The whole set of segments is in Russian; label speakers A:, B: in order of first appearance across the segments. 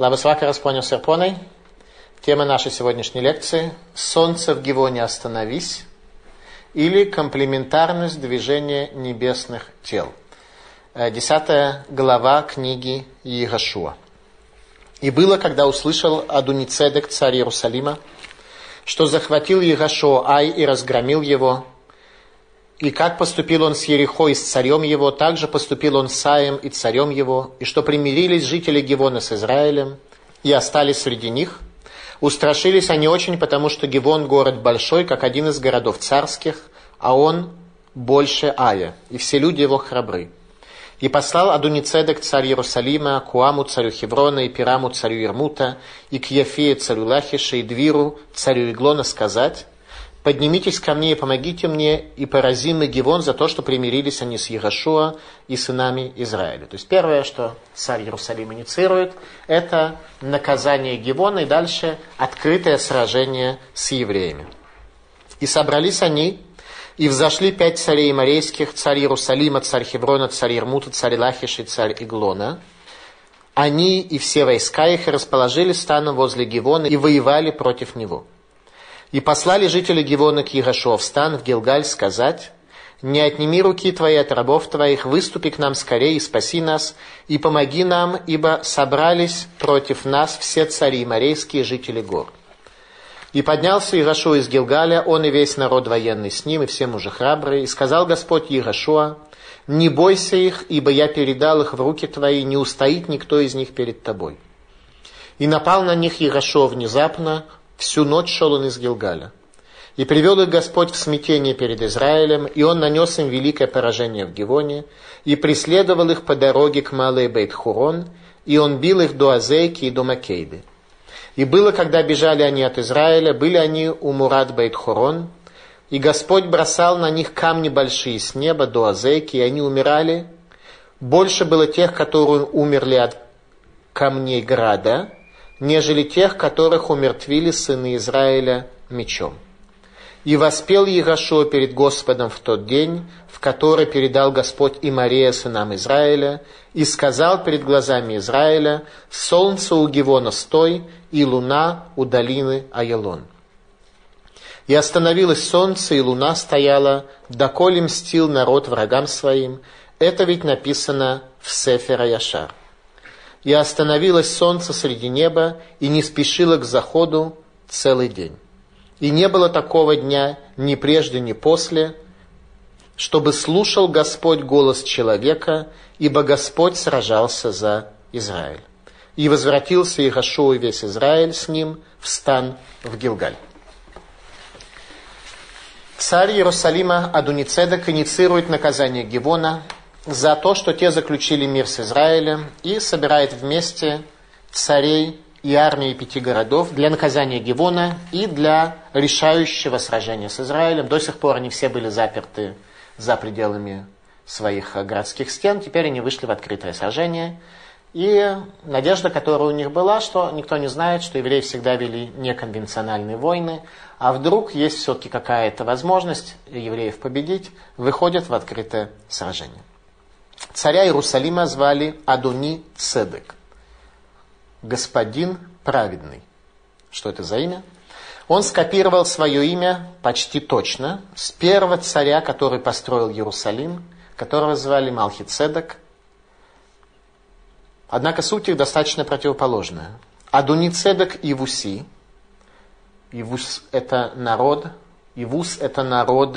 A: Лабасвака Распонио Серпоной. Тема нашей сегодняшней лекции «Солнце в Гивоне остановись» или «Комплементарность движения небесных тел». Э, десятая глава книги Иегошуа. «И было, когда услышал Адуницедек, царь Иерусалима, что захватил Иегошуа Ай и разгромил его, и как поступил он с Ерехо и с царем его, так же поступил он с Аем и царем его, и что примирились жители Гивона с Израилем, и остались среди них. Устрашились они очень, потому что Гивон город большой, как один из городов царских, а он больше Ая, и все люди его храбры. И послал Адуницедек царь Иерусалима, Куаму царю Хеврона, и Пираму царю Ермута, и к Яфее царю Лахиша, и Двиру царю Иглона сказать, поднимитесь ко мне и помогите мне, и поразим Гивон за то, что примирились они с Ярошуа и сынами Израиля. То есть первое, что царь Иерусалим инициирует, это наказание Гивона и дальше открытое сражение с евреями. И собрались они, и взошли пять царей морейских, царь Иерусалима, царь Хеврона, царь Ермута, царь Лахиш и царь Иглона. Они и все войска их расположили станом возле Гивона и воевали против него. И послали жители Гивона к Егошуа в стан в Гилгаль сказать, «Не отними руки твои от рабов твоих, выступи к нам скорее и спаси нас, и помоги нам, ибо собрались против нас все цари морейские жители гор». И поднялся Иерошуа из Гилгаля, он и весь народ военный с ним, и все мужи храбрые, и сказал Господь Иерошуа, «Не бойся их, ибо я передал их в руки твои, не устоит никто из них перед тобой». И напал на них Иерошуа внезапно, Всю ночь шел он из Гилгаля. И привел их Господь в смятение перед Израилем, и он нанес им великое поражение в Гивоне, и преследовал их по дороге к Малой Бейт-Хурон, и он бил их до Азейки и до Макейды. И было, когда бежали они от Израиля, были они у Мурат Бейт-Хурон, и Господь бросал на них камни большие с неба до Азейки, и они умирали. Больше было тех, которые умерли от камней града, нежели тех, которых умертвили сыны Израиля мечом. И воспел Егошуа перед Господом в тот день, в который передал Господь и Мария сынам Израиля, и сказал перед глазами Израиля, «Солнце у Гивона стой, и луна у долины Аялон». И остановилось солнце, и луна стояла, доколе мстил народ врагам своим. Это ведь написано в Сефера Яшар и остановилось солнце среди неба и не спешило к заходу целый день. И не было такого дня ни прежде, ни после, чтобы слушал Господь голос человека, ибо Господь сражался за Израиль. И возвратился Ихашуа и весь Израиль с ним в стан в Гилгаль. Царь Иерусалима Адуницедек инициирует наказание Гивона за то, что те заключили мир с Израилем и собирает вместе царей и армии пяти городов для наказания Гивона и для решающего сражения с Израилем. До сих пор они все были заперты за пределами своих городских стен, теперь они вышли в открытое сражение. И надежда, которая у них была, что никто не знает, что евреи всегда вели неконвенциональные войны, а вдруг есть все-таки какая-то возможность евреев победить, выходят в открытое сражение. Царя Иерусалима звали Адуни Цедек. Господин праведный. Что это за имя? Он скопировал свое имя почти точно с первого царя, который построил Иерусалим, которого звали Малхицедек. Однако суть их достаточно противоположная. Адуни Цедек и Вуси. Ивус – это народ, Ивус – это народ,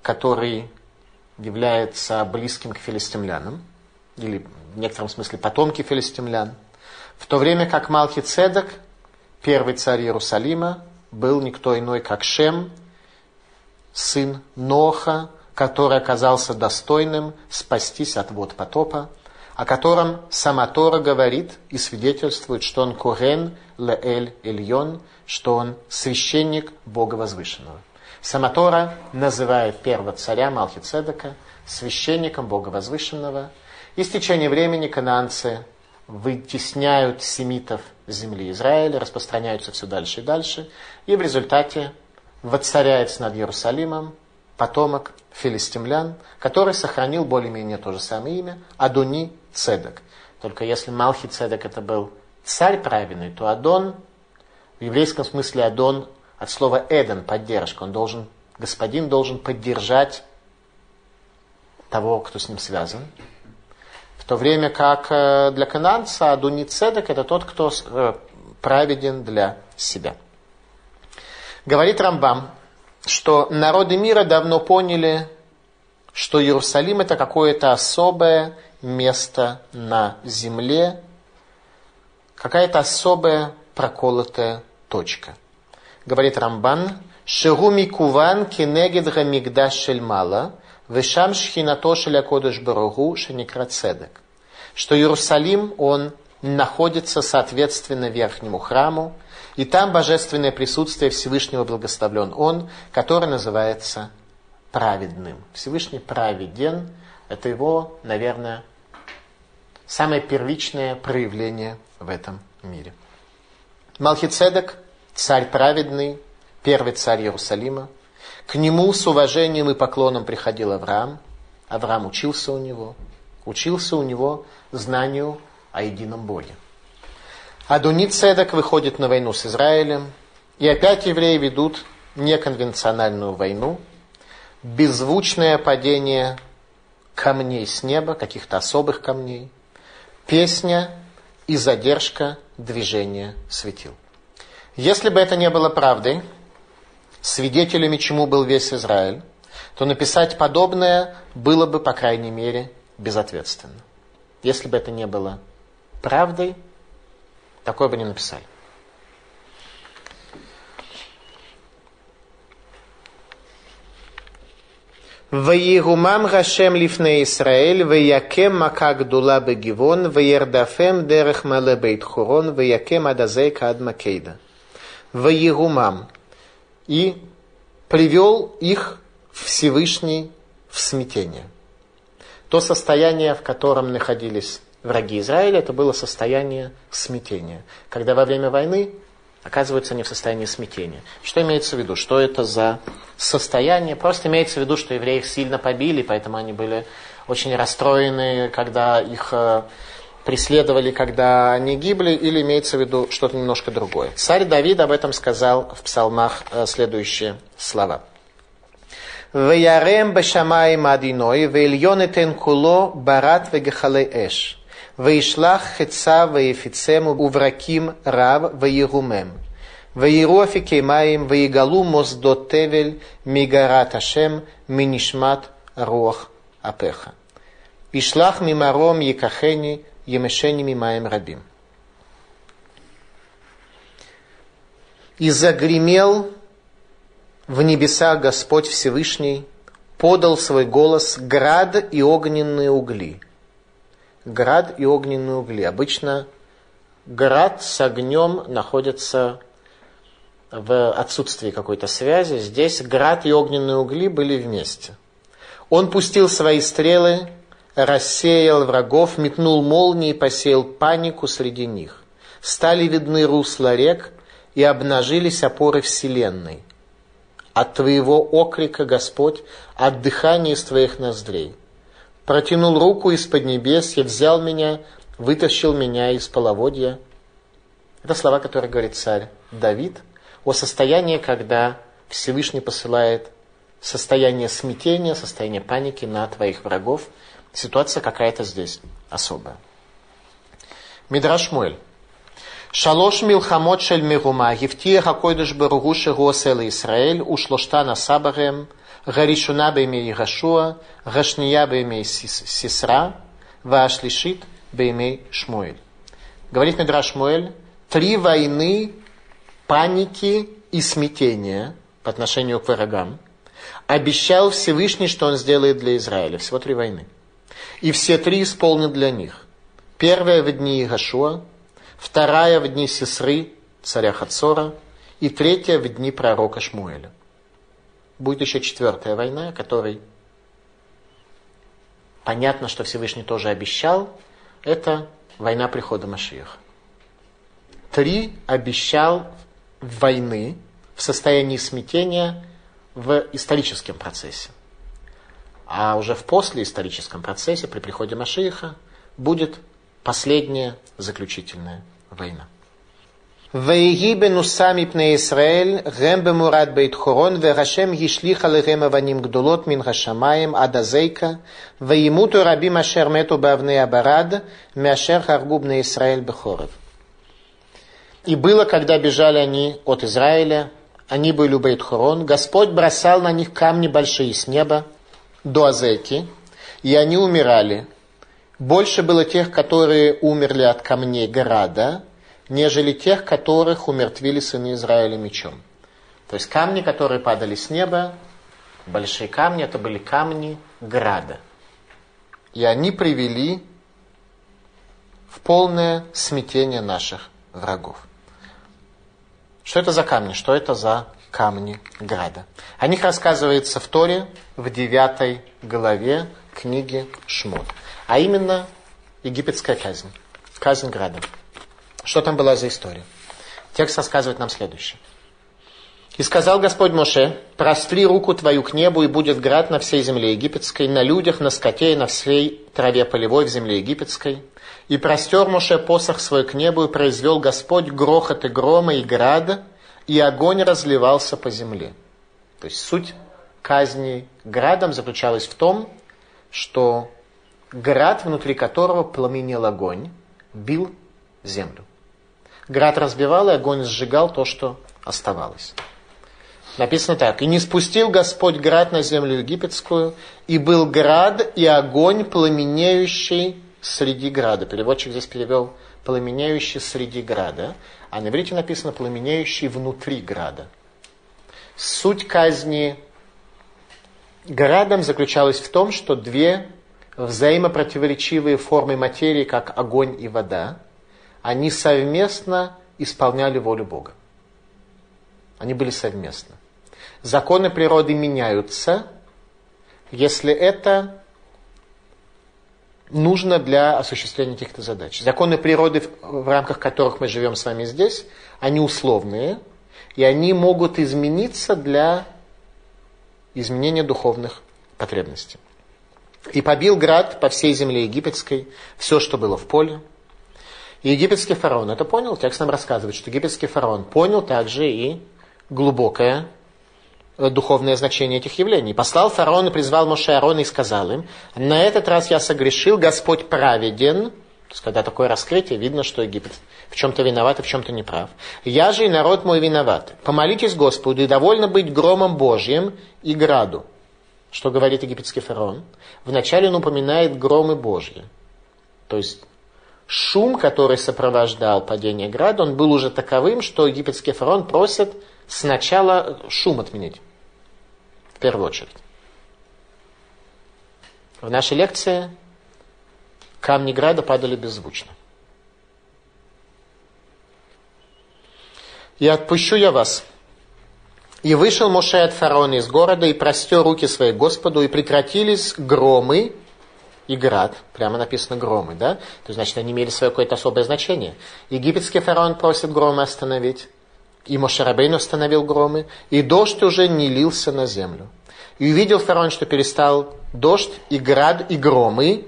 A: который является близким к филистимлянам, или в некотором смысле потомки филистимлян, в то время как Малхи Цедек, первый царь Иерусалима, был никто иной, как Шем, сын Ноха, который оказался достойным спастись от вод потопа, о котором сама Тора говорит и свидетельствует, что он Курен Леэль Эльон, что он священник Бога Возвышенного. Самотора называет первого царя Малхицедека священником Бога Возвышенного, и с течением времени кананцы вытесняют семитов земли Израиля, распространяются все дальше и дальше, и в результате воцаряется над Иерусалимом потомок филистимлян, который сохранил более-менее то же самое имя, Адуни Цедек. Только если Малхи Цедек это был царь праведный, то Адон, в еврейском смысле Адон от слова Эден, поддержка, он должен, господин должен поддержать того, кто с ним связан. В то время как э, для кананца Адуни Цедек это тот, кто э, праведен для себя. Говорит Рамбам, что народы мира давно поняли, что Иерусалим это какое-то особое место на земле, какая-то особая проколотая точка. Говорит Рамбан, Шигу микуван кенегед гамигдаш шельмала, вешам шхинато шеля кодыш баругу шеникрацедек. Что Иерусалим, он находится соответственно верхнему храму, и там божественное присутствие Всевышнего благословлен Он, который называется праведным. Всевышний праведен, это его, наверное, самое первичное проявление в этом мире. Малхицедек, царь праведный, первый царь Иерусалима. К нему с уважением и поклоном приходил Авраам. Авраам учился у него, учился у него знанию о едином Боге. Адуни Цедек выходит на войну с Израилем, и опять евреи ведут неконвенциональную войну, беззвучное падение камней с неба, каких-то особых камней, песня и задержка движения светил. Если бы это не было правдой, свидетелями чему был весь Израиль, то написать подобное было бы, по крайней мере, безответственно. Если бы это не было правдой, такое бы не написали. Ваигумам Гашем лифне Исраэль, ваякем макак дула бегивон, ваердафем дерех мале бейт хурон, ваякем адазей кад макейда. Ваегумам, и привел их Всевышний в смятение. То состояние, в котором находились враги Израиля, это было состояние смятения. Когда во время войны оказываются они в состоянии смятения. Что имеется в виду? Что это за состояние? Просто имеется в виду, что евреи их сильно побили, поэтому они были очень расстроены, когда их э, преследовали, когда они гибли, или имеется в виду что-то немножко другое. Царь Давид об этом сказал в псалмах э, следующие слова. «Веярем бешамай мадиной, вельонетен куло барат вегахале эш, вейшлах хеца веефицему увраким рав веерумем». Ваирофи кемаем, ваигалу моздотевель, мигарат ашем, минишмат руах апеха. Ишлах мимаром якахени, Емешеними Маем Рабим. И загремел в небеса Господь Всевышний, подал свой голос град и огненные угли. Град и огненные угли. Обычно град с огнем находится в отсутствии какой-то связи. Здесь град и огненные угли были вместе. Он пустил свои стрелы рассеял врагов, метнул молнии посеял панику среди них. Стали видны русла рек и обнажились опоры вселенной. От твоего окрика, Господь, от дыхания из твоих ноздрей – протянул руку из-под небес и взял меня, вытащил меня из половодья. Это слова, которые говорит царь Давид о состоянии, когда Всевышний посылает состояние смятения, состояние паники на твоих врагов ситуация какая-то здесь особая. Мидрашмуэль. Шалош милхамот шель мирума, гифтия хакойдыш баругу шигос эл Исраэль, ушлоштана сабарем, гаришуна беймей Гашуа, гашния беймей Сисра, вашлишит беймей Шмуэль. Говорит Мидраш Шмуэль, три войны паники и смятения по отношению к врагам. Обещал Всевышний, что он сделает для Израиля. Всего три войны. И все три исполнит для них. Первая в дни Игашуа, вторая в дни Сесры, царя Хацора, и третья в дни пророка Шмуэля будет еще четвертая война, которой понятно, что Всевышний тоже обещал, это война прихода Машиеха. Три обещал войны в состоянии смятения в историческом процессе. А уже в послеисторическом процессе при приходе Машииха будет последняя заключительная война. И было, когда бежали они от Израиля, они были у Бейт-Хорон, Господь бросал на них камни большие с неба, до Азеки, и они умирали. Больше было тех, которые умерли от камней града, нежели тех, которых умертвили сыны Израиля мечом. То есть камни, которые падали с неба, большие камни, это были камни града. И они привели в полное смятение наших врагов. Что это за камни? Что это за камни града? О них рассказывается в Торе в 9 главе книги Шмот. А именно египетская казнь. Казнь града. Что там была за история? Текст рассказывает нам следующее. «И сказал Господь Моше, простри руку твою к небу, и будет град на всей земле египетской, на людях, на скоте и на всей траве полевой в земле египетской. И простер Моше посох свой к небу, и произвел Господь грохот и грома и града, и огонь разливался по земле». То есть суть казни градом заключалась в том, что град, внутри которого пламенел огонь, бил землю. Град разбивал, и огонь сжигал то, что оставалось. Написано так. «И не спустил Господь град на землю египетскую, и был град и огонь, пламенеющий среди града». Переводчик здесь перевел «пламенеющий среди града», а на иврите написано «пламенеющий внутри града». Суть казни градом заключалась в том, что две взаимопротиворечивые формы материи, как огонь и вода, они совместно исполняли волю Бога. Они были совместно. Законы природы меняются, если это нужно для осуществления каких-то задач. Законы природы, в рамках которых мы живем с вами здесь, они условные, и они могут измениться для изменения духовных потребностей. И побил град по всей земле египетской, все, что было в поле, и египетский фараон это понял, текст нам рассказывает, что египетский фараон понял также и глубокое духовное значение этих явлений. Послал фараон и призвал Моше Аарона и сказал им, на этот раз я согрешил, Господь праведен, то есть, когда такое раскрытие, видно, что Египет в чем-то виноват и в чем-то неправ. Я же и народ мой виноват. Помолитесь Господу и довольно быть громом Божьим и граду. Что говорит египетский фараон? Вначале он упоминает громы Божьи. То есть шум, который сопровождал падение града, он был уже таковым, что египетский фараон просит сначала шум отменить. В первую очередь. В нашей лекции камни града падали беззвучно. «И отпущу я вас». И вышел Моше от фараона из города, и простер руки свои Господу, и прекратились громы, и град, прямо написано громы, да? То есть, значит, они имели свое какое-то особое значение. Египетский фараон просит громы остановить, и Мошарабейн остановил громы, и дождь уже не лился на землю. И увидел фараон, что перестал дождь, и град, и громы,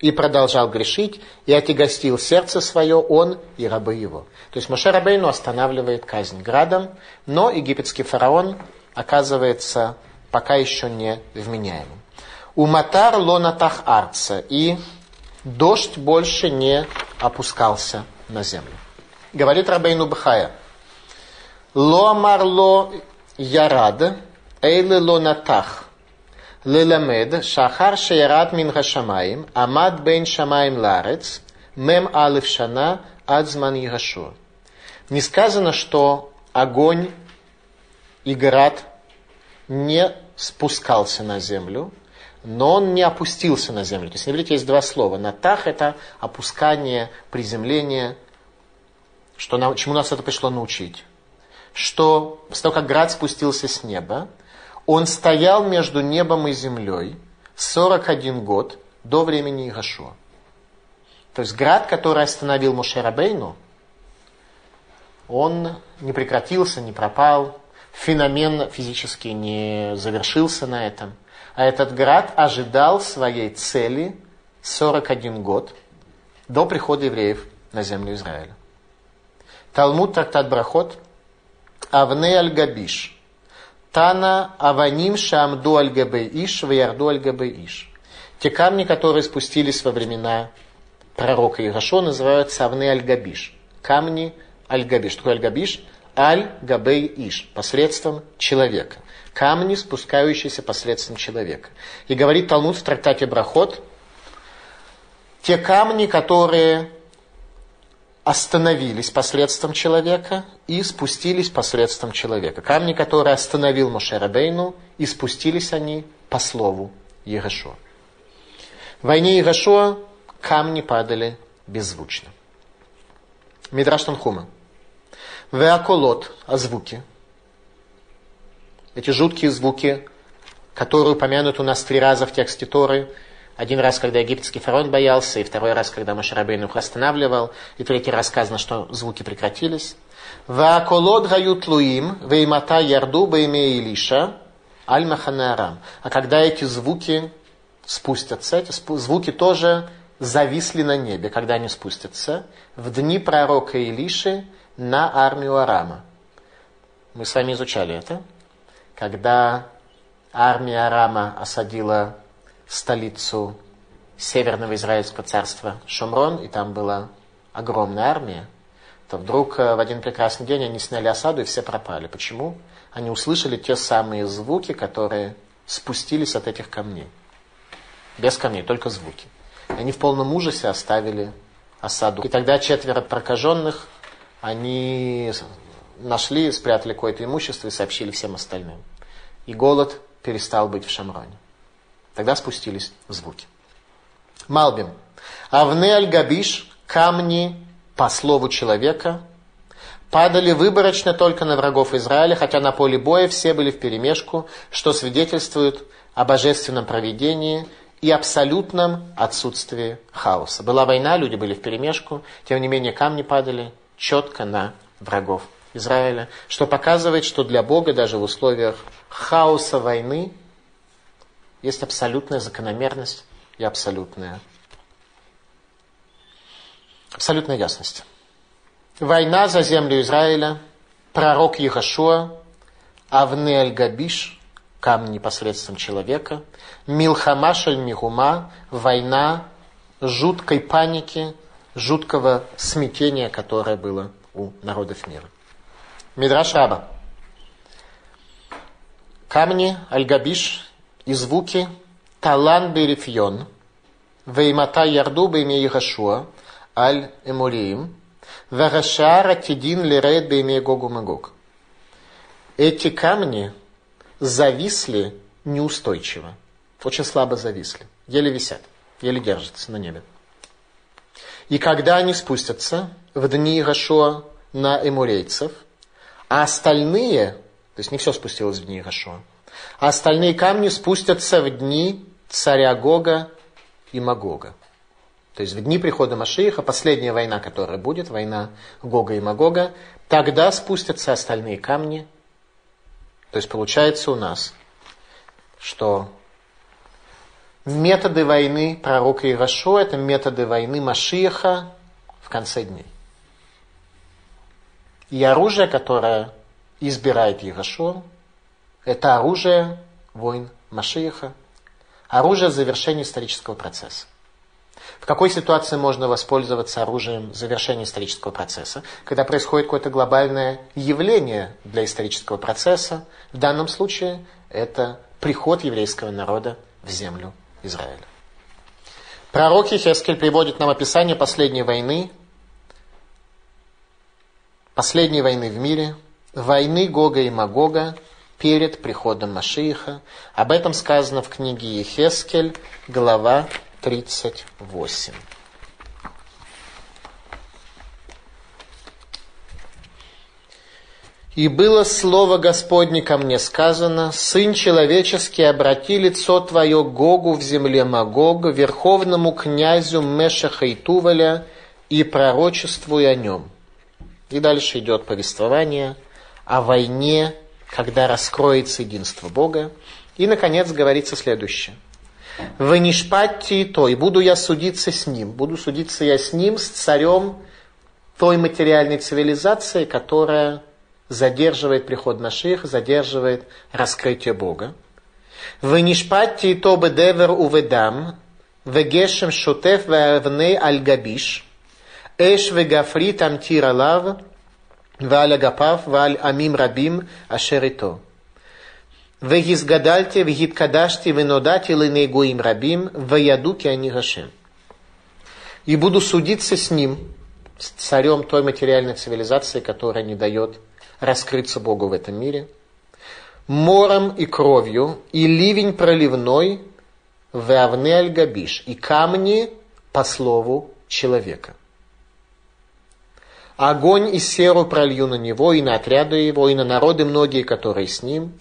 A: и продолжал грешить, и отягостил сердце свое он и рабы его. То есть Моше Рабейну останавливает казнь градом, но египетский фараон оказывается пока еще не вменяемым. Уматар лонатах арца. И дождь больше не опускался на землю. Говорит Рабейну Бхая. Ло марло ярад, эйле ло натах. Леламед, шахар шеярат мин хашамаим, амад бен шамаим ларец, мем алев шана, адзман Ягашуа. Не сказано, что огонь и град не спускался на землю, но он не опустился на землю. То есть на иврите есть два слова. Натах – это опускание, приземление, что нам, чему нас это пришло научить. Что после того, как град спустился с неба, он стоял между небом и землей 41 год до времени Игашуа. То есть град, который остановил Мушерабейну, он не прекратился, не пропал, феномен физически не завершился на этом – а этот град ожидал своей цели 41 год до прихода евреев на землю Израиля. Талмуд трактат Брахот. Авне аль-Габиш. Тана аваним шамду аль-Габе Иш, ваярду аль-Габе Иш. Те камни, которые спустились во времена пророка Ирашо, называются Авне аль-Габиш. Камни аль-Габиш. Что аль-Габиш? Аль-Габей Иш. Посредством человека. Камни, спускающиеся посредством человека. И говорит Талмуд в трактате Брахот, те камни, которые остановились посредством человека и спустились посредством человека. Камни, которые остановил Мошерабейну, и спустились они по слову Егошуа. В войне Егошуа камни падали беззвучно. Мидраш Танхума. Веаколот, а звуки. Эти жуткие звуки, которые упомянуты у нас три раза в тексте Торы – один раз, когда египетский фараон боялся, и второй раз, когда Машарабейн их останавливал, и третий раз сказано, что звуки прекратились. Вааколот гают луим, веймата ярду бейме Илиша, аль маханарам. А когда эти звуки спустятся, эти звуки тоже зависли на небе, когда они спустятся, в дни пророка Илиши на армию Арама. Мы с вами изучали это. Когда армия Арама осадила столицу Северного Израильского царства Шумрон, и там была огромная армия, то вдруг э, в один прекрасный день они сняли осаду, и все пропали. Почему? Они услышали те самые звуки, которые спустились от этих камней. Без камней, только звуки. Они в полном ужасе оставили осаду. И тогда четверо прокаженных, они нашли, спрятали какое-то имущество и сообщили всем остальным. И голод перестал быть в Шамроне. Тогда спустились звуки. Малбим. Авне аль-Габиш, камни по слову человека, падали выборочно только на врагов Израиля, хотя на поле боя все были в перемешку, что свидетельствует о божественном проведении и абсолютном отсутствии хаоса. Была война, люди были в перемешку, тем не менее камни падали четко на врагов Израиля, что показывает, что для Бога даже в условиях хаоса войны есть абсолютная закономерность и абсолютная, абсолютная ясность. Война за землю Израиля, пророк Ехашуа, Авне Аль-Габиш, камень непосредственно человека, Милхамашаль Мигума, война жуткой паники, жуткого смятения, которое было у народов мира. Мидраш Раба. Камни Аль-Габиш и звуки. Талан Берифьон, Веймата Ярду Бейме Егашуа, Аль Эмуриим, Варашара Тидин Лирейд Бейме Гогу Магог. Эти камни зависли неустойчиво, очень слабо зависли, еле висят, еле держатся на небе. И когда они спустятся в дни Гашуа на эмурейцев, а остальные, то есть не все спустилось в дни Гашуа, а остальные камни спустятся в дни царя Гога и Магога. То есть в дни прихода Машииха, последняя война, которая будет, война Гога и Магога, тогда спустятся остальные камни. То есть получается у нас, что методы войны пророка Ирашо – это методы войны Машииха в конце дней. И оружие, которое избирает Ирашо, это оружие войн Машииха, оружие завершения исторического процесса. В какой ситуации можно воспользоваться оружием завершения исторического процесса? Когда происходит какое-то глобальное явление для исторического процесса. В данном случае это приход еврейского народа в землю Израиля. Пророк Ехескель приводит нам описание последней войны, последней войны в мире, войны Гога и Магога, перед приходом Машииха. Об этом сказано в книге Ехескель, глава 38. И было слово Господне ко мне сказано, «Сын человеческий, обрати лицо твое Гогу в земле Магога, верховному князю Мешаха и Туваля, и пророчествуй о нем». И дальше идет повествование о войне когда раскроется единство Бога. И, наконец, говорится следующее. «Вы не шпатьте нишпатти той, буду я судиться с ним, буду судиться я с ним, с царем той материальной цивилизации, которая задерживает приход Маших, задерживает раскрытие Бога. «Вы В нишпатти то бы бедевер уведам, в гешем шутев вевны альгабиш, эш вегафри там тиралав, ועל אגפיו ועל עמים רבים אשר איתו. והסגדלתי והתקדשתי ונודעתי לעיני גויים רבים, וידעו כי אני השם. И буду судиться с ним, с царем той материальной цивилизации, которая не дает раскрыться Богу в этом мире, мором и кровью, и ливень проливной в Авне Аль-Габиш, и камни по слову человека. Огонь и серу пролью на него, и на отряды его, и на народы многие, которые с ним.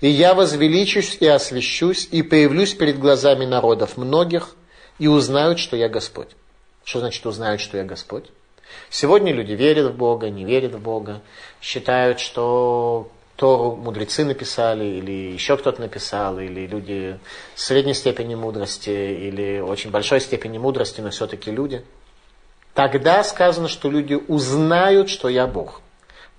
A: И я возвеличусь и освящусь, и появлюсь перед глазами народов многих, и узнают, что я Господь. Что значит узнают, что я Господь? Сегодня люди верят в Бога, не верят в Бога, считают, что Тору мудрецы написали, или еще кто-то написал, или люди средней степени мудрости, или очень большой степени мудрости, но все-таки люди. Тогда сказано, что люди узнают, что я Бог.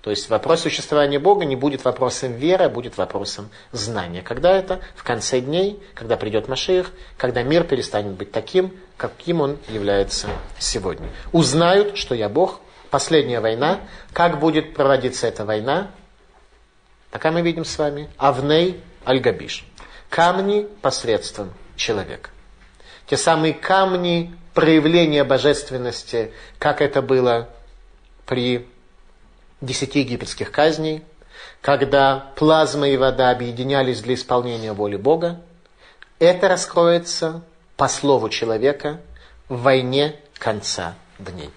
A: То есть вопрос существования Бога не будет вопросом веры, а будет вопросом знания. Когда это? В конце дней, когда придет Машир, когда мир перестанет быть таким, каким он является сегодня. Узнают, что я Бог. Последняя война. Как будет проводиться эта война? Пока мы видим с вами Авней Альгабиш. Камни посредством человека. Те самые камни проявления божественности, как это было при десяти египетских казней, когда плазма и вода объединялись для исполнения воли Бога, это раскроется по слову человека в войне конца дней.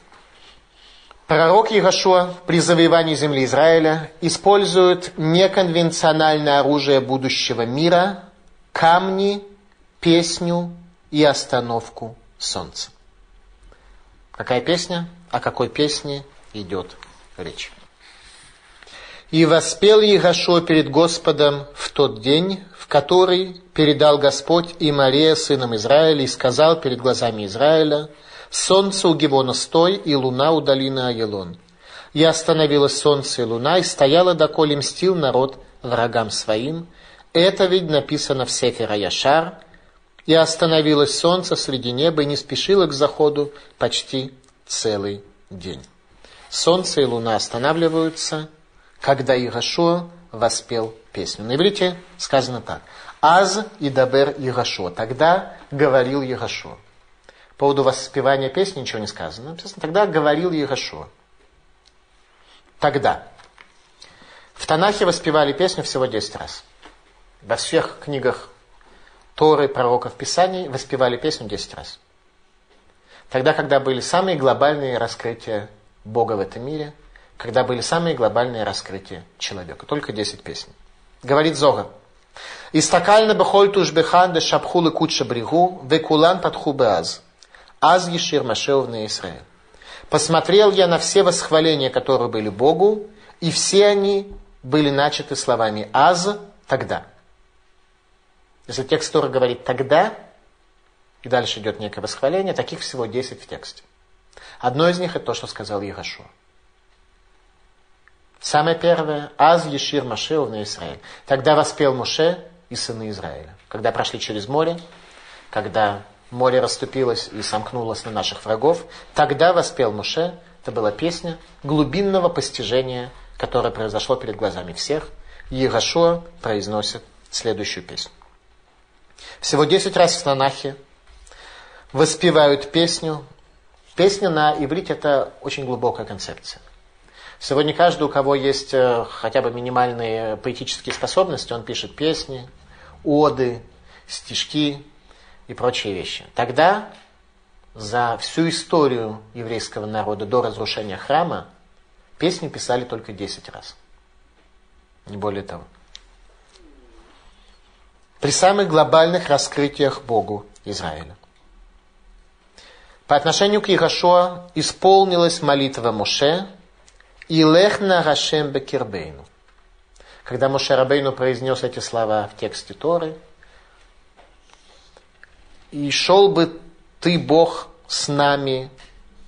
A: Пророк Егошуа при завоевании земли Израиля использует неконвенциональное оружие будущего мира, камни, песню и остановку солнца. Какая песня? О какой песне идет речь? И воспел Егошуа перед Господом в тот день, в который передал Господь и Мария сыном Израиля, и сказал перед глазами Израиля – Солнце у Гивона стой, и луна у долины Аелон. И остановилось солнце и луна, и стояло, доколе мстил народ врагам своим. Это ведь написано в Сефера Яшар. И остановилось солнце среди неба, и не спешило к заходу почти целый день. Солнце и луна останавливаются, когда Ирашуа воспел песню. На иврите сказано так. Аз и дабер Ирашуа. Тогда говорил Ирашуа. По поводу воспевания песни ничего не сказано. Тогда говорил Егошуа. Тогда. В Танахе воспевали песню всего 10 раз. Во всех книгах Торы, пророков, Писаний воспевали песню 10 раз. Тогда, когда были самые глобальные раскрытия Бога в этом мире, когда были самые глобальные раскрытия человека. Только 10 песен. Говорит Зога. Истакально бехоль тушбехан де шапхулы куча бригу, векулан подху беаз. Аз Ешир Машеов на Израиль. Посмотрел я на все восхваления, которые были Богу, и все они были начаты словами «аз» тогда. Если текст Тора говорит «тогда», и дальше идет некое восхваление, таких всего 10 в тексте. Одно из них это то, что сказал Егошуа. Самое первое, Аз Ешир Машеов на Израиль. Тогда воспел Муше и сыны Израиля. Когда прошли через море, когда море расступилось и сомкнулось на наших врагов, тогда воспел Муше, это была песня глубинного постижения, которое произошло перед глазами всех. Егошуа произносит следующую песню. Всего 10 раз в Танахе воспевают песню. Песня на иврите – это очень глубокая концепция. Сегодня каждый, у кого есть э, хотя бы минимальные поэтические способности, он пишет песни, оды, стишки, и прочие вещи. Тогда за всю историю еврейского народа до разрушения храма песни писали только 10 раз. Не более того. При самых глобальных раскрытиях Богу Израиля. По отношению к Иерошуа исполнилась молитва Моше и лехна Рашем Бекирбейну. Когда Моше Рабейну произнес эти слова в тексте Торы – и шел бы ты, Бог, с нами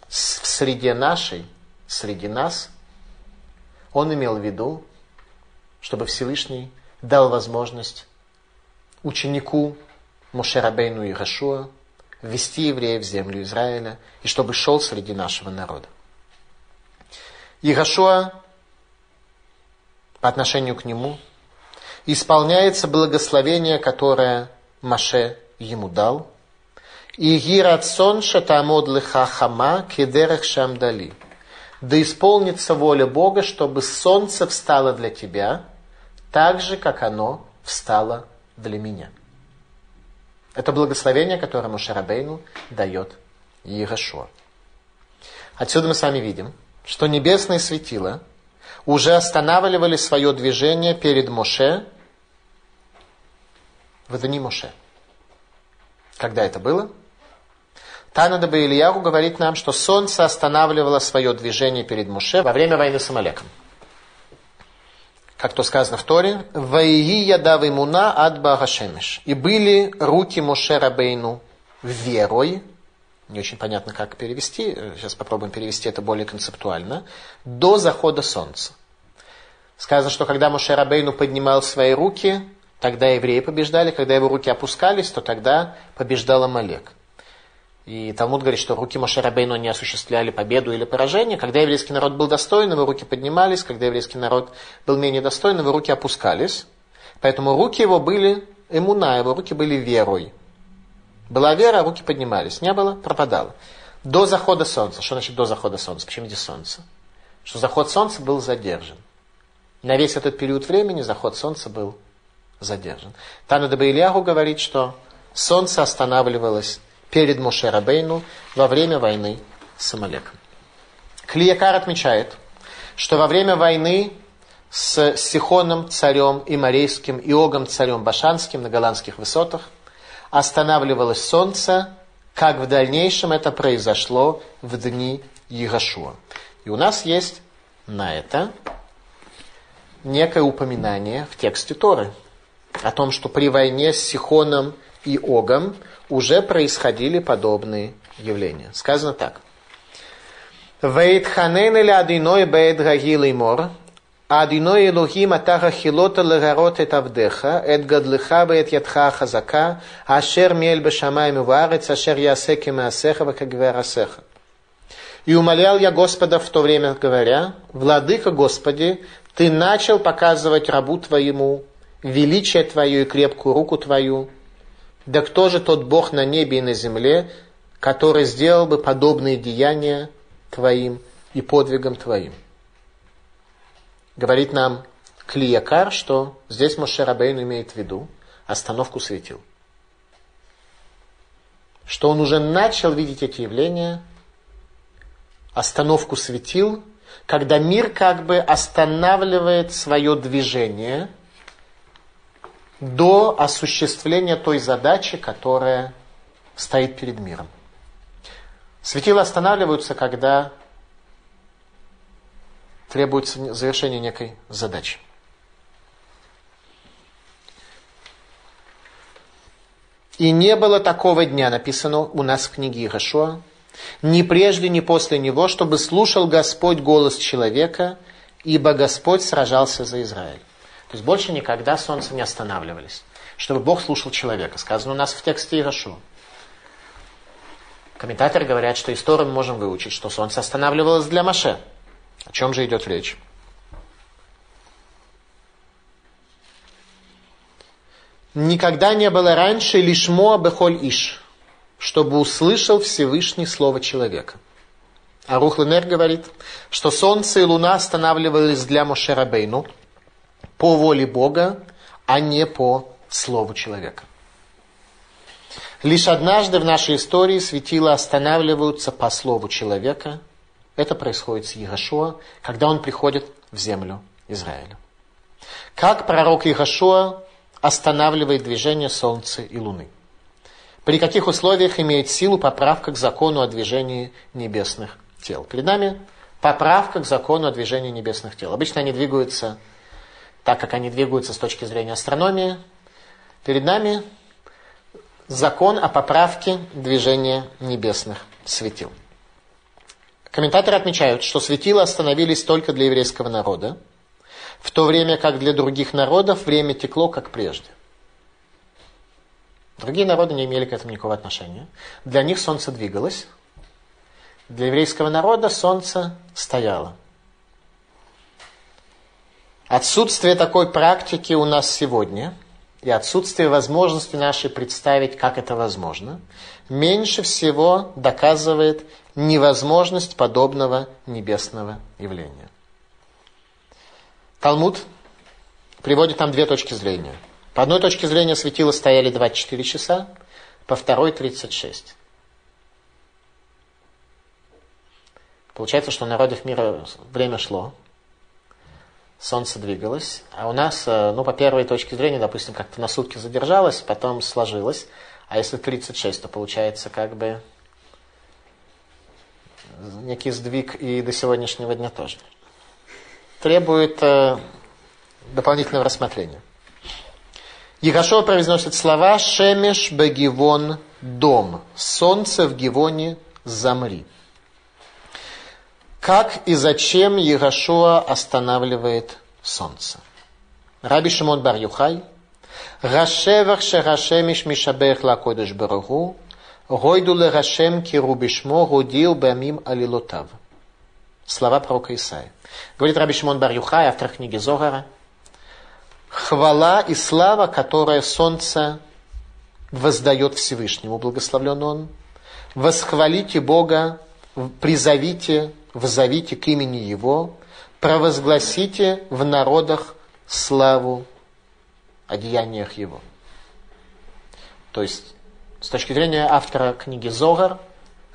A: в среде нашей, среди нас, он имел в виду, чтобы Всевышний дал возможность ученику Мушерабейну и Рашуа ввести евреев в землю Израиля и чтобы шел среди нашего народа. Ирашуа по отношению к нему исполняется благословение, которое Маше ему дал. И гирацон шатамод лиха хама кедерех шамдали. Да исполнится воля Бога, чтобы солнце встало для тебя, так же, как оно встало для меня. Это благословение, которое Мушарабейну дает Иерошуа. Отсюда мы с вами видим, что небесные светила уже останавливали свое движение перед Моше в дни Моше. Когда это было? Тана Ильяру говорит нам, что солнце останавливало свое движение перед Моше во время войны с Амалеком как то сказано в Торе, «Ваии ядав имуна ад Багашемеш». И были руки Моше Рабейну верой, не очень понятно, как перевести, сейчас попробуем перевести это более концептуально, до захода солнца. Сказано, что когда Моше Рабейну поднимал свои руки, тогда евреи побеждали, когда его руки опускались, то тогда побеждал Амалек. И Талмуд говорит, что руки Моше Рабейну не осуществляли победу или поражение. Когда еврейский народ был достойным, его руки поднимались. Когда еврейский народ был менее достойным, его руки опускались. Поэтому руки его были эмуна, его руки были верой. Была вера, а руки поднимались. Не было, пропадало. До захода солнца. Что значит до захода солнца? Почему здесь солнце? Что заход солнца был задержан. На весь этот период времени заход солнца был задержан. Тана Ильягу говорит, что солнце останавливалось перед Моше Рабейну во время войны с Амалеком. Клиякар отмечает, что во время войны с Сихоном царем и Марейским и Огом царем Башанским на голландских высотах останавливалось солнце, как в дальнейшем это произошло в дни Егошуа. И у нас есть на это некое упоминание в тексте Торы о том, что при войне с Сихоном и Огом уже происходили подобные явления. Сказано так. Вейтханен или адиной бейт гагил мор, адиной элухим атаха хилота ашер мель бешамаем ашер ясеки маасеха вакагверасеха. И умолял я Господа в то время, говоря, «Владыка Господи, Ты начал показывать рабу Твоему величие Твое и крепкую руку Твою, да кто же тот Бог на небе и на земле, который сделал бы подобные деяния твоим и подвигам твоим? Говорит нам Клиякар, что здесь Моше Рабейн имеет в виду остановку светил. Что он уже начал видеть эти явления, остановку светил, когда мир как бы останавливает свое движение – до осуществления той задачи, которая стоит перед миром. Светила останавливаются, когда требуется завершение некой задачи. И не было такого дня, написано у нас в книге Ирашуа, ни прежде, ни после него, чтобы слушал Господь голос человека, ибо Господь сражался за Израиль. То есть больше никогда солнце не останавливались. Чтобы Бог слушал человека. Сказано у нас в тексте Ирашу. Комментаторы говорят, что историю мы можем выучить, что солнце останавливалось для Маше. О чем же идет речь? Никогда не было раньше лишь Моа Бехоль Иш, чтобы услышал Всевышний Слово человека. А Рухленер говорит, что солнце и луна останавливались для Моше Рабейну – по воле Бога, а не по слову человека. Лишь однажды в нашей истории светила останавливаются по слову человека. Это происходит с Егошуа, когда он приходит в землю Израиля. Как пророк Егошуа останавливает движение Солнца и Луны? При каких условиях имеет силу поправка к закону о движении небесных тел? Перед нами поправка к закону о движении небесных тел. Обычно они двигаются так как они двигаются с точки зрения астрономии, перед нами закон о поправке движения небесных светил. Комментаторы отмечают, что светила остановились только для еврейского народа, в то время как для других народов время текло как прежде. Другие народы не имели к этому никакого отношения. Для них солнце двигалось, для еврейского народа солнце стояло. Отсутствие такой практики у нас сегодня и отсутствие возможности нашей представить, как это возможно, меньше всего доказывает невозможность подобного небесного явления. Талмуд приводит нам две точки зрения. По одной точке зрения светила стояли 24 часа, по второй 36. Получается, что у народов мира время шло, солнце двигалось, а у нас, э, ну, по первой точке зрения, допустим, как-то на сутки задержалось, потом сложилось, а если 36, то получается как бы некий сдвиг и до сегодняшнего дня тоже. Требует э, дополнительного рассмотрения. Егошова произносит слова «Шемеш бегивон дом» «Солнце в Гивоне замри». Как и зачем Егошуа останавливает солнце? Раби Шимон бар Юхай Рашевах шерашемиш мишабех лакодыш барагу Гойду лерашем киру бишмо гудил бамим алилотав. Слова пророка Исаия. Говорит Раби Шимон бар Юхай, автор книги Зогара. Хвала и слава, которая солнце воздает Всевышнему, благословлен он. Восхвалите Бога, призовите, взовите к имени Его, провозгласите в народах славу о деяниях Его. То есть с точки зрения автора книги Зогар,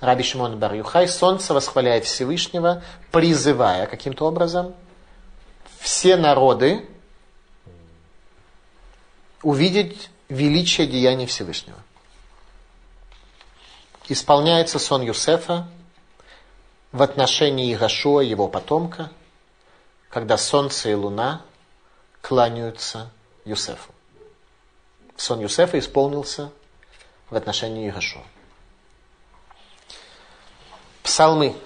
A: Раби Шимон бар Юхай, солнце восхваляет Всевышнего, призывая каким-то образом все народы увидеть величие деяния Всевышнего. Исполняется сон Юсефа в отношении Игашуа, его потомка, когда солнце и луна кланяются Юсефу. Сон Юсефа исполнился в отношении Иешуа. Псалмы.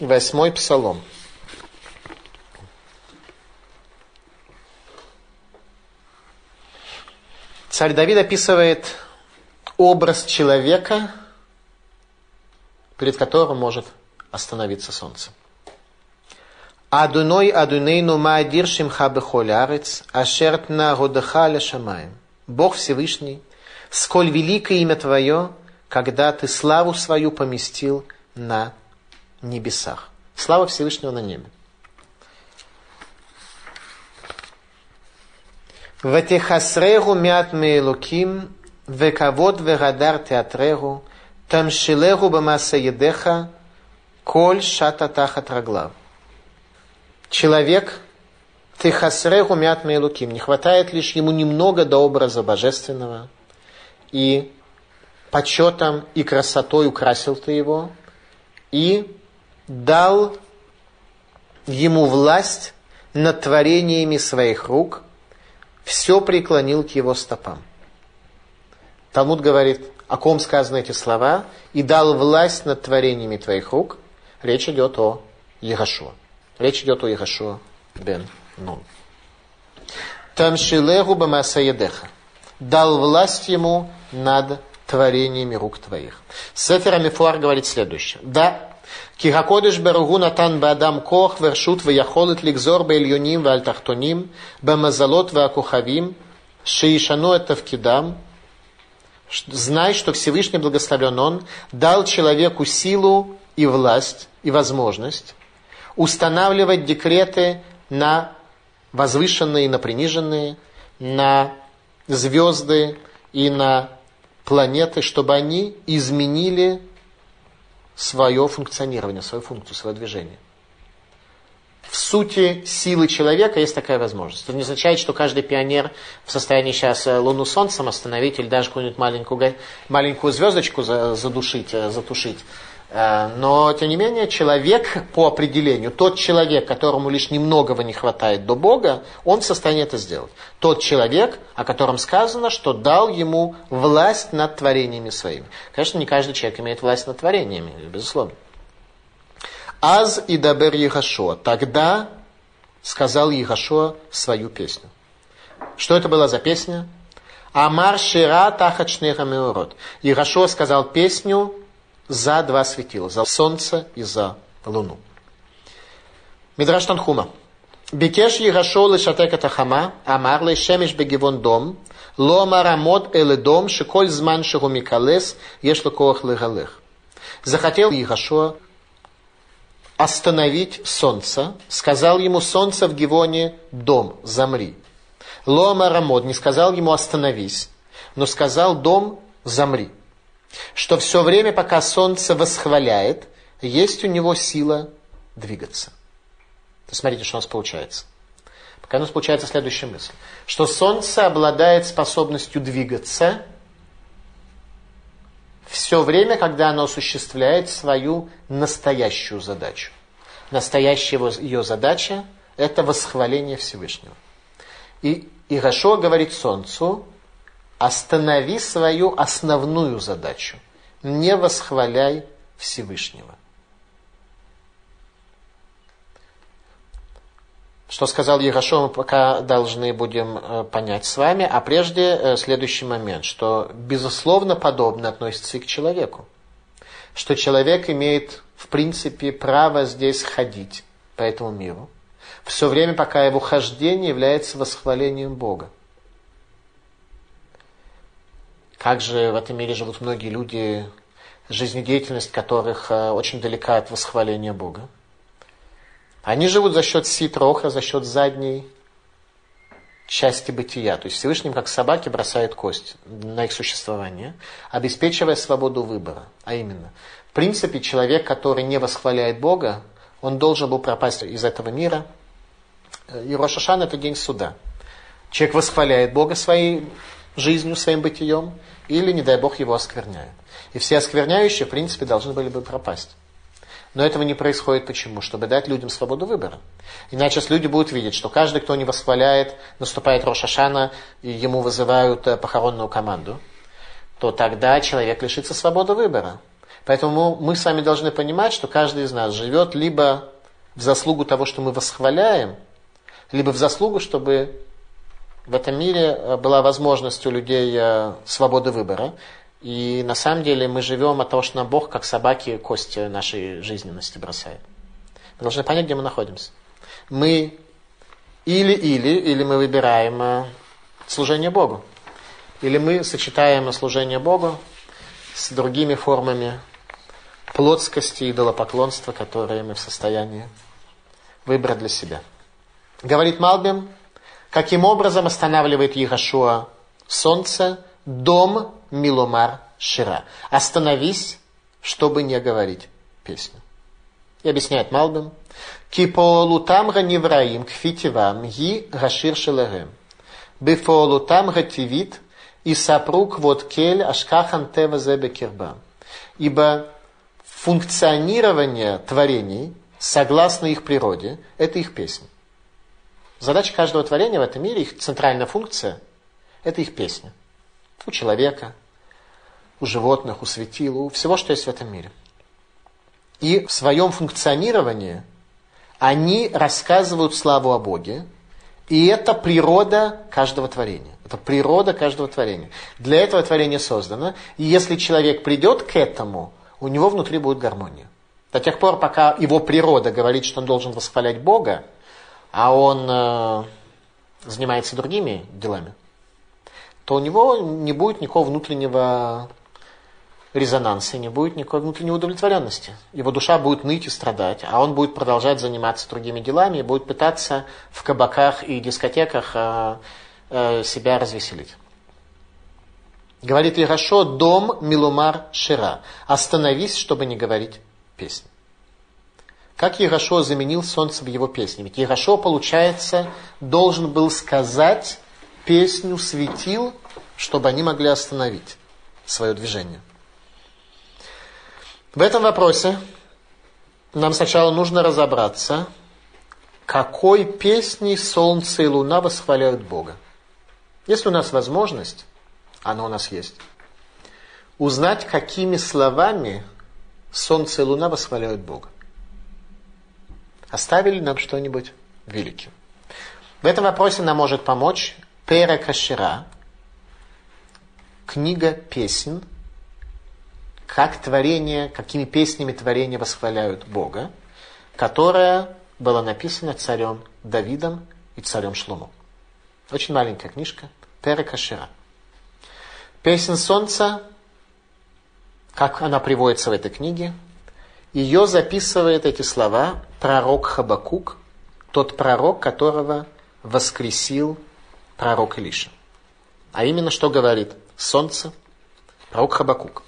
A: Восьмой псалом. Царь Давид описывает образ человека, перед которым может остановиться солнце. Адуной Адунейну Маадир Шимхабе Холярец, Ашертна Годахаля Шамаем. Бог Всевышний, сколь великое имя Твое, когда Ты славу свою поместил на небесах. Слава Всевышнего на небе. Ветехасрегу мят мейлуким, вековод вегадар театрегу, тамшилегу бамаса едеха, כל шата тахат. Человек, ты хасреху мят мейлуким, не хватает лишь ему немного до образа божественного – и почетом и красотой украсил ты его, и дал ему власть над творениями своих рук, все преклонил к его стопам. Талмуд говорит, о ком сказаны эти слова, и дал власть над творениями твоих рук. Речь идет о Егашуа. Речь идет о Егашуа бен Нун. Тамшилеху бамасаедеха. Дал власть ему над творениями рук твоих. Сефер Амифуар говорит следующее. Да, Кихакодыш Беругу Натан Бадам Кох вершут вяхолит ликзор бельюним вальтахтоним бамазалот вакухавим шиишану это вкидам. Знай, что Всевышний благословен Он дал человеку силу и власть и возможность устанавливать декреты на возвышенные на приниженные, на звезды и на планеты, чтобы они изменили свое функционирование, свою функцию, свое движение. В сути силы человека есть такая возможность. Это не означает, что каждый пионер в состоянии сейчас э, Луну Солнцем остановить или даже какую-нибудь маленькую, маленькую звездочку задушить, э, затушить. Э, но, тем не менее, человек по определению, тот человек, которому лишь немногого не хватает до Бога, он в состоянии это сделать. Тот человек, о котором сказано, что дал ему власть над творениями своими. Конечно, не каждый человек имеет власть над творениями, безусловно. Аз и дабер Егашуа. Тогда сказал Егашуа свою песню. Что это была за песня? Амар Шира Тахачнеха Меород. Егашуа сказал песню за два светила, за солнце и за луну. Мидраш Танхума. Бекеш Егашо лешатек это хама, амар лешемиш бегивон дом, ло марамот эледом, шиколь зман шигу микалес, еш лакоах легалех. Захотел Егашо остановить солнце, сказал ему солнце в Гивоне дом, замри. Ло марамот не сказал ему остановись, но сказал дом, замри. Что все время, пока солнце восхваляет, есть у него сила двигаться. То смотрите, что у нас получается. Пока у нас получается следующая мысль. Что Солнце обладает способностью двигаться все время, когда оно осуществляет свою настоящую задачу. Настоящая ее задача – это восхваление Всевышнего. И Ирашо говорит Солнцу, останови свою основную задачу. Не восхваляй Всевышнего. Что сказал Егошо, мы пока должны будем э, понять с вами. А прежде э, следующий момент, что безусловно подобно относится и к человеку. Что человек имеет в принципе право здесь ходить по этому миру. Все время, пока его хождение является восхвалением Бога. Как же в этом мире живут многие люди, жизнедеятельность которых э, очень далека от восхваления Бога. Они живут за счет ситроха, за счет задней части бытия. То есть Всевышний, как собаки, бросает кость на их существование, обеспечивая свободу выбора. А именно, в принципе, человек, который не восхваляет Бога, он должен был пропасть из этого мира. И Рошашан – это день суда. Человек восхваляет Бога своей жизнью, своим бытием, или, не дай Бог, его оскверняет. И все оскверняющие, в принципе, должны были бы пропасть. Но этого не происходит почему? Чтобы дать людям свободу выбора. Иначе люди будут видеть, что каждый, кто не восхваляет, наступает Рошашана, и ему вызывают э, похоронную команду, то тогда человек лишится свободы выбора. Поэтому мы с вами должны понимать, что каждый из нас живет либо в заслугу того, что мы восхваляем, либо в заслугу, чтобы в этом мире э, была возможность у людей э, свободы выбора. И на самом деле мы живем от того, что нам Бог, как собаки, кости нашей жизненности бросает. Мы должны понять, где мы находимся. Мы или-или, или мы выбираем э, служение Богу. Или мы сочетаем служение Богу с другими формами плотскости и идолопоклонства, которые мы в состоянии выбрать для себя. Говорит Малбим, каким образом останавливает Егошуа солнце, дом Миломар Шира. Остановись, чтобы не говорить песню. И объясняет Малбим. Кипоолутам ганевраим кфитивам ги гашир шелерем. Бифоолутам гативит и сапрук вот кель ашкахан тева зебе кирба. Ибо функционирование творений, согласно их природе, это их песня. Задача каждого творения в этом мире, их центральная функция, это их песня. У человека, у животных, у светил, у всего, что есть в этом мире. И в своем функционировании они рассказывают славу о Боге, и это природа каждого творения. Это природа каждого творения. Для этого творение создано. И если человек придет к этому, у него внутри будет гармония. До тех пор, пока его природа говорит, что он должен восхвалять Бога, а он э, занимается другими делами, то у него не будет никакого внутреннего резонанса, не будет никакой внутренней удовлетворенности. Его душа будет ныть и страдать, а он будет продолжать заниматься другими делами и будет пытаться в кабаках и дискотеках э, э, себя развеселить. Говорит Ирашо, дом Милумар Шира. Остановись, чтобы не говорить песни. Как Ирашо заменил солнце в его песне? Ведь Ирашо, получается, должен был сказать песню светил, чтобы они могли остановить свое движение. В этом вопросе нам сначала нужно разобраться, какой песней солнце и луна восхваляют Бога. Если у нас возможность, она у нас есть, узнать, какими словами солнце и луна восхваляют Бога. Оставили нам что-нибудь великим. В этом вопросе нам может помочь Пера Кашира, книга песен, как творение, какими песнями творения восхваляют Бога, которая была написана царем Давидом и царем Шлумом. Очень маленькая книжка, Пера Кашира. Песен солнца, как она приводится в этой книге, ее записывает эти слова пророк Хабакук, тот пророк, которого воскресил пророк Илиша. А именно, что говорит солнце, пророк Хабакук.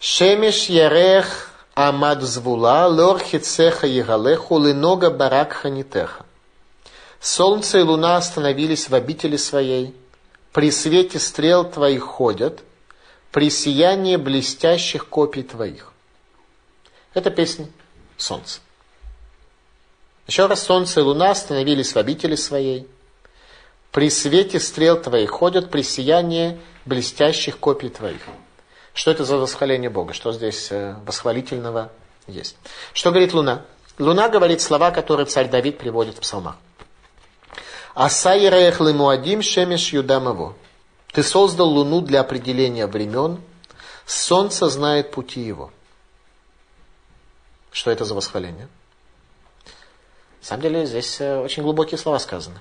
A: Шемеш ярех амад звула, лор хицеха егалеху, ленога барак ханитеха. Солнце и луна остановились в обители своей, при свете стрел твоих ходят, при сиянии блестящих копий твоих. Это песня солнца. Еще раз, солнце и луна остановились в обители своей. При свете стрел твоих ходят при сиянии блестящих копий твоих. Что это за восхваление Бога? Что здесь э, восхвалительного есть? Что говорит луна? Луна говорит слова, которые царь Давид приводит в псалмах. Асайрех лемуадим шемеш юдамово. Ты создал луну для определения времен, солнце знает пути его. Что это за восхваление? На самом деле здесь э, очень глубокие слова сказаны.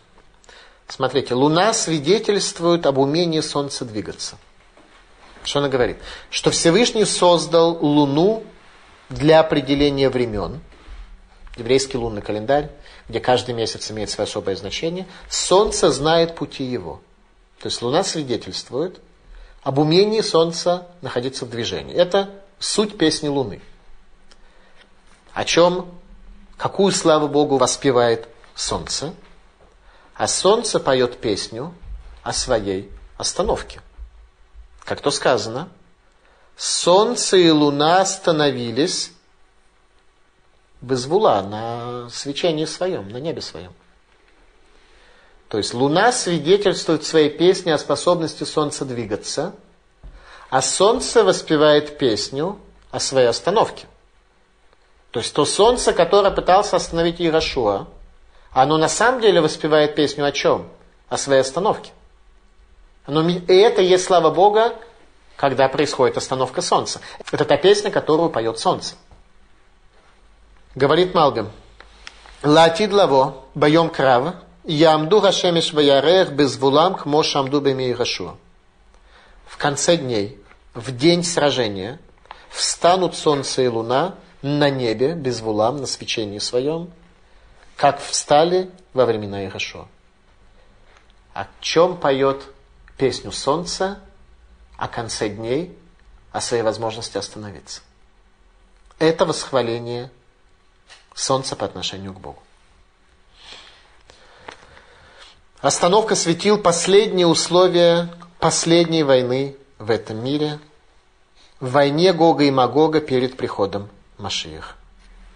A: Смотрите, Луна свидетельствует об умении Солнца двигаться. Что она говорит? Что Всевышний создал Луну для определения времен. Еврейский лунный календарь, где каждый месяц имеет свое особое значение. Солнце знает пути его. То есть Луна свидетельствует об умении Солнца находиться в движении. Это суть песни Луны. О чем Какую славу Богу воспевает солнце? А солнце поет песню о своей остановке. Как то сказано, солнце и луна остановились безвула на свечении своем, на небе своем. То есть луна свидетельствует в своей песне о способности солнца двигаться, а солнце воспевает песню о своей остановке. То есть то солнце, которое пытался остановить Иерошуа, оно на самом деле воспевает песню о чем? О своей остановке. Оно, и это есть слава Бога, когда происходит остановка солнца. Это та песня, которую поет солнце. Говорит Малгам. Латид лаво, боем крава, ямду гашемеш ваярех безвулам хмо шамду беми В конце дней, в день сражения, встанут солнце и луна на небе, без вулам, на свечении своем, как встали во времена Ирашо. О чем поет песню солнца, о конце дней, о своей возможности остановиться. Это восхваление солнца по отношению к Богу. Остановка светил последние условия последней войны в этом мире, в войне Гога и Магога перед приходом Машиих.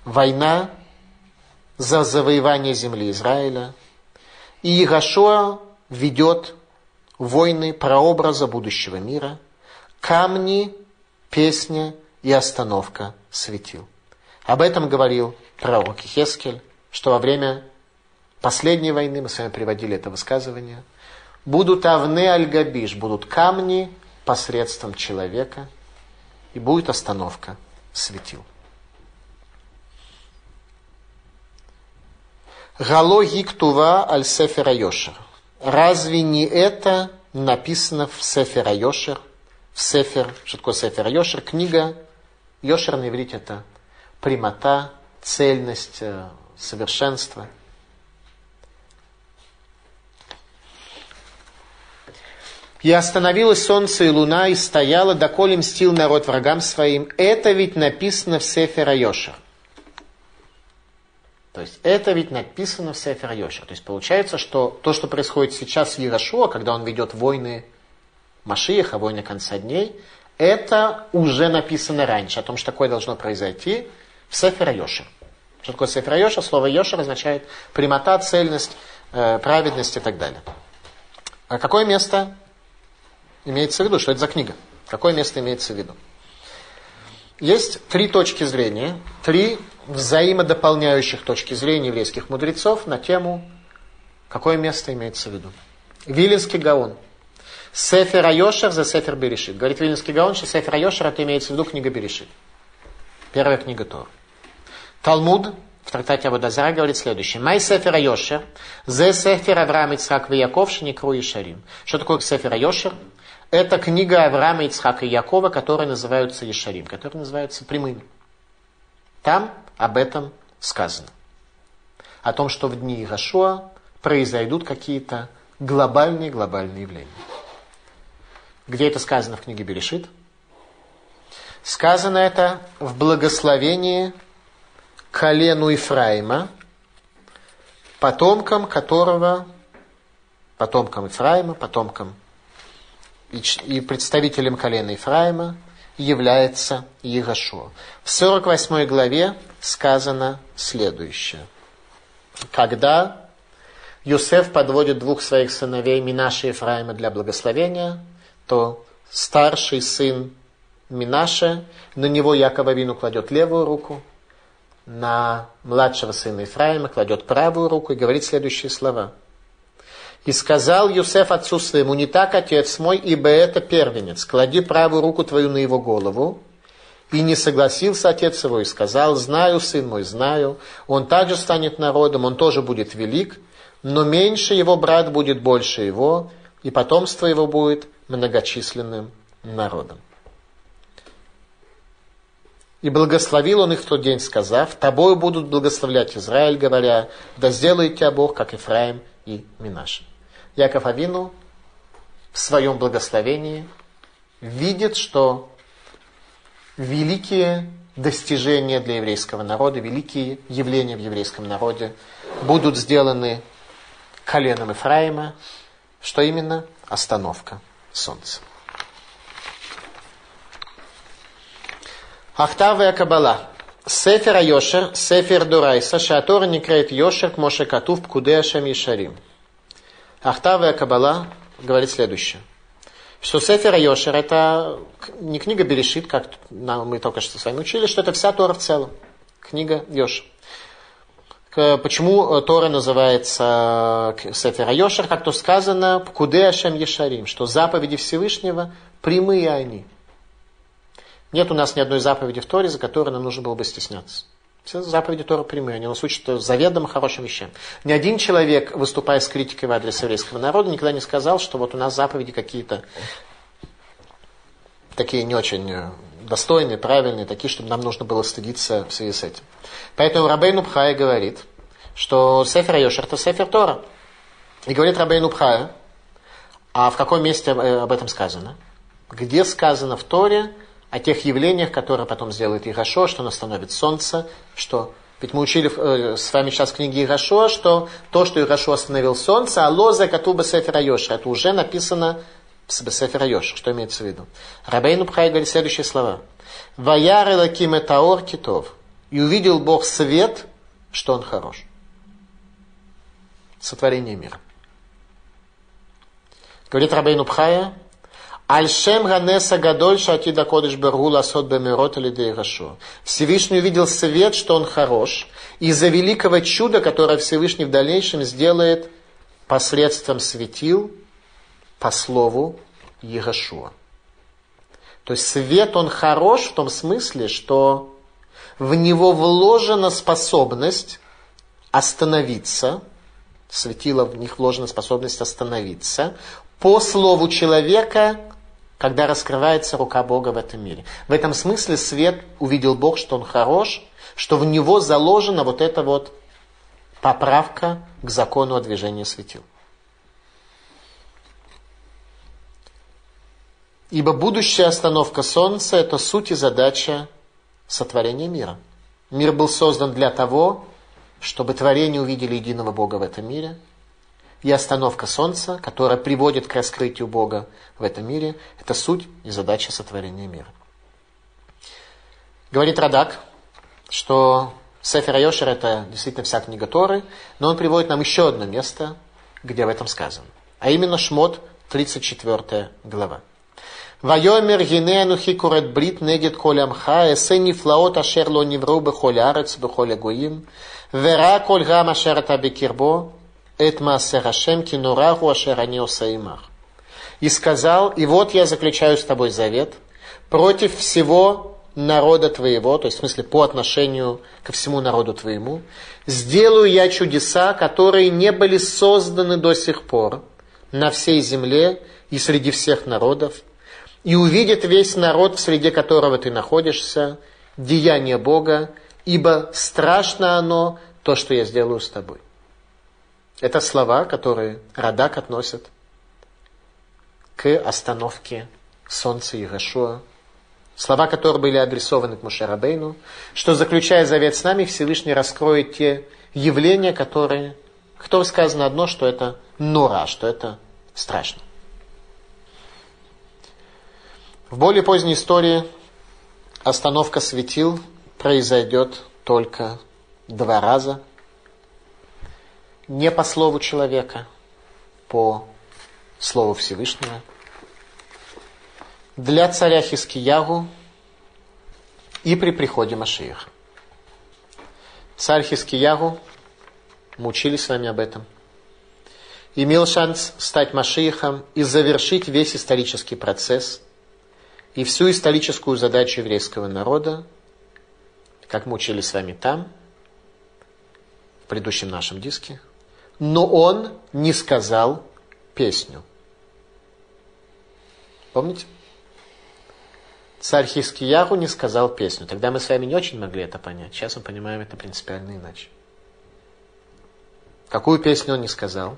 A: Война за завоевание земли Израиля. И Игашуа ведет войны прообраза будущего мира, камни, песня и остановка светил. Об этом говорил пророк Хескель, что во время последней войны, мы с вами приводили это высказывание, будут авны аль-габиш, будут камни посредством человека, и будет остановка светил. Гало гиктува аль сефера Йошер. Разве не это написано в Сефера Йошер? В Сефер, что такое Сефер Йошер? Книга Йошер на иврите это прямота, цельность, э, совершенство. И остановилось солнце и луна, и стояло, доколе мстил народ врагам своим. Это ведь написано в Сефера Йошер. То есть это ведь написано в Сефер Йошер. То есть получается, что то, что происходит сейчас в Ярошуа, когда он ведет войны Машиеха, войны конца дней, это уже написано раньше, о том, что такое должно произойти в Сефер Йошер. Что такое Сефер Йошер? Слово Йошер означает прямота, цельность, э, праведность и так далее. А какое место имеется в виду? Что это за книга? Какое место имеется в виду? Есть три точки зрения, три взаимодополняющих точки зрения еврейских мудрецов на тему, какое место имеется в виду. Вилинский Гаон. Сефер Айошер за Сефер Берешит. Говорит Вилинский Гаон, что Сефер Айошер это имеется в виду книга Берешит. Первая книга Тор. Талмуд в трактате Абудазара говорит следующее. Май Сефер Айошер, зе Сефер Авраам Ицхак Вияков Шникру и Шарим. Что такое Сефер Айошер? Это книга Авраама, Ицхака и Якова, которые называются Ешарим, которые называются прямыми. Там об этом сказано. О том, что в дни Ирашуа произойдут какие-то глобальные-глобальные явления. Где это сказано в книге Берешит? Сказано это в благословении колену Ифраима, потомкам которого, потомкам Ифраима, потомкам и представителем колена Ифраима является Егошуа. В 48 главе сказано следующее. Когда Юсеф подводит двух своих сыновей Минаша и Ефраима для благословения, то старший сын Минаша, на него Якова Вину кладет левую руку, на младшего сына Ефраима кладет правую руку и говорит следующие слова. И сказал Юсеф отцу своему, не так, отец мой, ибо это первенец. Клади правую руку твою на его голову. И не согласился отец его и сказал, знаю, сын мой, знаю, он также станет народом, он тоже будет велик, но меньше его брат будет больше его, и потомство его будет многочисленным народом. И благословил он их в тот день, сказав, тобою будут благословлять Израиль, говоря, да сделает тебя Бог, как Ифраим и Минаши. Яков Авину в своем благословении видит, что великие достижения для еврейского народа, великие явления в еврейском народе будут сделаны коленом Ифраима, что именно остановка солнца. Ахтавая Кабала. Сефер Айошер, Сефер Дурайса, Шатора не крает Йошер, Моше Катув, Пкуде Ашем Ишарим. Ахтавая Кабала говорит следующее. Что Сефер Йошер это не книга Берешит, как мы только что с вами учили, что это вся Тора в целом. Книга Йошер. Почему Тора называется Сефер Йошер, как то сказано, Пкуде Ашем Ешарим, что заповеди Всевышнего прямые они. Нет у нас ни одной заповеди в Торе, за которой нам нужно было бы стесняться. Все заповеди Тора прямые, они нас учат заведомо хорошим вещам. Ни один человек, выступая с критикой в адрес еврейского народа, никогда не сказал, что вот у нас заповеди какие-то такие не очень э, достойные, правильные, такие, чтобы нам нужно было стыдиться в связи с этим. Поэтому Рабейн Бхая говорит, что Сефер Йошер это Сефер Тора. И говорит Рабейн Бхая, а в каком месте э, об этом сказано? Где сказано в Торе, о тех явлениях, которые потом сделает Ирашо, что он остановит солнце, что... Ведь мы учили э, с вами сейчас книги Ирашо, что то, что Ирашо остановил солнце, а лоза Катуба Сефера Йоша, это уже написано в Сефера Йоша, что имеется в виду. Рабейну Пхай говорит следующие слова. Ваяр Элаким Таор Китов. И увидел Бог свет, что он хорош. Сотворение мира. Говорит Рабейну Пхая, Альшем Ганеса Гадоль Шатида Кодыш Бергу Ласот Бемирот или Рашо. Всевышний увидел свет, что он хорош, из-за великого чуда, которое Всевышний в дальнейшем сделает посредством светил по слову Егошуа. То есть свет, он хорош в том смысле, что в него вложена способность остановиться, светило в них вложена способность остановиться, по слову человека когда раскрывается рука Бога в этом мире. В этом смысле свет увидел Бог, что он хорош, что в него заложена вот эта вот поправка к закону о движении светил. Ибо будущая остановка Солнца – это суть и задача сотворения мира. Мир был создан для того, чтобы творения увидели единого Бога в этом мире – и остановка Солнца, которая приводит к раскрытию Бога в этом мире, это суть и задача сотворения мира. Говорит Радак, что Сефер Йошер это действительно вся книга Торы, но он приводит нам еще одно место, где об этом сказано. А именно Шмот, 34 глава. Вайомер гинену хикурет брит негет колямха, эсе нифлаот ашер ло невру бехоль арец бехоль агуим, вера коль гам ашер табекирбо, эт маасер ашем кинураху ашер аниосаимах. И сказал, и вот я заключаю с тобой завет против всего народа твоего, то есть в смысле по отношению ко всему народу твоему, сделаю я чудеса, которые не были созданы до сих пор на всей земле и среди всех народов, и увидит весь народ, в среде которого ты находишься, деяние Бога, ибо страшно оно, то, что я сделаю с тобой. Это слова, которые Радак относит к остановке солнца Иешуа Слова, которые были адресованы к Мушарабейну, что, заключая завет с нами, Всевышний раскроет те явления, которые, кто сказано одно, что это нора, что это страшно. В более поздней истории остановка светил произойдет только два раза. Не по слову человека, по слову Всевышнего – для царя Хискиягу и при приходе Машиих. Царь Хискиягу, мы с вами об этом, имел шанс стать Машиихом и завершить весь исторический процесс и всю историческую задачу еврейского народа, как мы с вами там, в предыдущем нашем диске. Но он не сказал песню. Помните? царь Хискиягу не сказал песню. Тогда мы с вами не очень могли это понять. Сейчас мы понимаем это принципиально иначе. Какую песню он не сказал?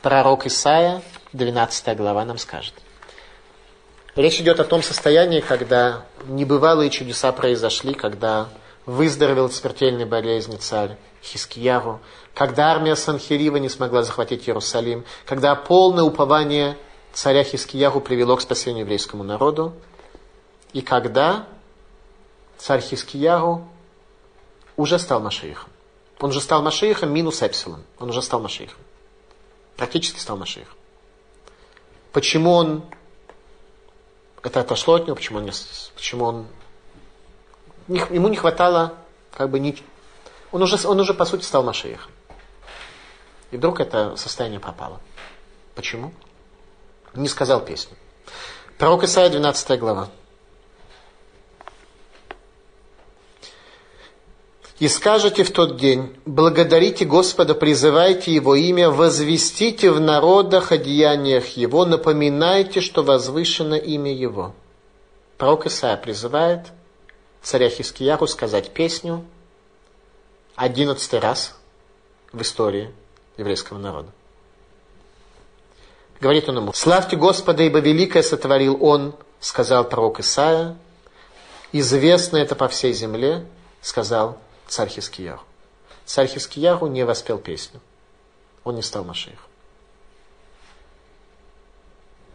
A: Пророк Исаия, 12 глава, нам скажет. Речь идет о том состоянии, когда небывалые чудеса произошли, когда выздоровел от смертельной болезни царь Хискиягу, когда армия Санхирива не смогла захватить Иерусалим, когда полное упование царя Хискиягу привело к спасению еврейскому народу, и когда царь Хискиягу уже стал Машиихом. Он уже стал Машиихом минус Эпсилон. Он уже стал Машиихом. Практически стал Машиихом. Почему он это отошло от него, почему он, почему он ему не хватало как бы не, он уже, он уже по сути стал Машиихом. И вдруг это состояние пропало. Почему? Не сказал песню. Пророк Исаия, 12 глава. И скажете в тот день, благодарите Господа, призывайте Его имя, возвестите в народах о деяниях Его, напоминайте, что возвышено имя Его. Пророк Исаия призывает царя Хискияру сказать песню одиннадцатый раз в истории еврейского народа. Говорит он ему, «Славьте Господа, ибо великое сотворил Он, сказал пророк Исаия, известно это по всей земле, сказал царь Хискияру. Царь Хискияру не воспел песню. Он не стал Машиихом.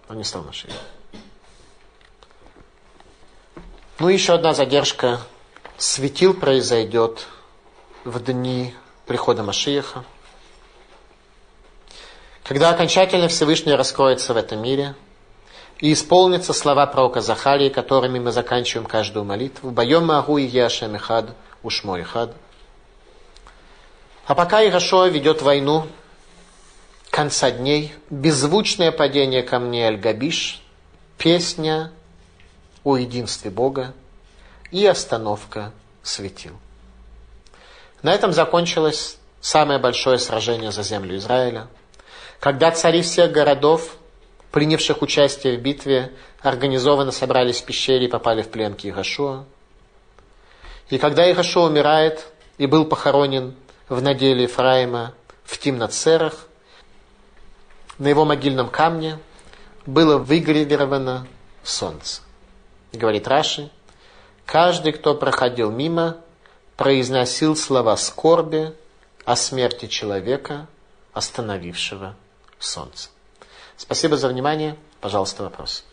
A: Он не стал Машиихом. Ну, еще одна задержка. Светил произойдет в дни прихода Машииха. Когда окончательно Всевышний раскроется в этом мире и исполнятся слова пророка Захарии, которыми мы заканчиваем каждую молитву. Боем Магу и Яшем Ихад – уж мой хад. А пока Ирашоа ведет войну конца дней, беззвучное падение камней Аль-Габиш, песня о единстве Бога и остановка светил. На этом закончилось самое большое сражение за землю Израиля, когда цари всех городов, принявших участие в битве, организованно собрались в пещере и попали в плен к Ирашуа, и когда Ихашо умирает и был похоронен в наделе Ефраима в Тимнацерах, на его могильном камне было выгравировано солнце. Говорит Раши, каждый, кто проходил мимо, произносил слова скорби о смерти человека, остановившего солнце. Спасибо за внимание. Пожалуйста, вопрос.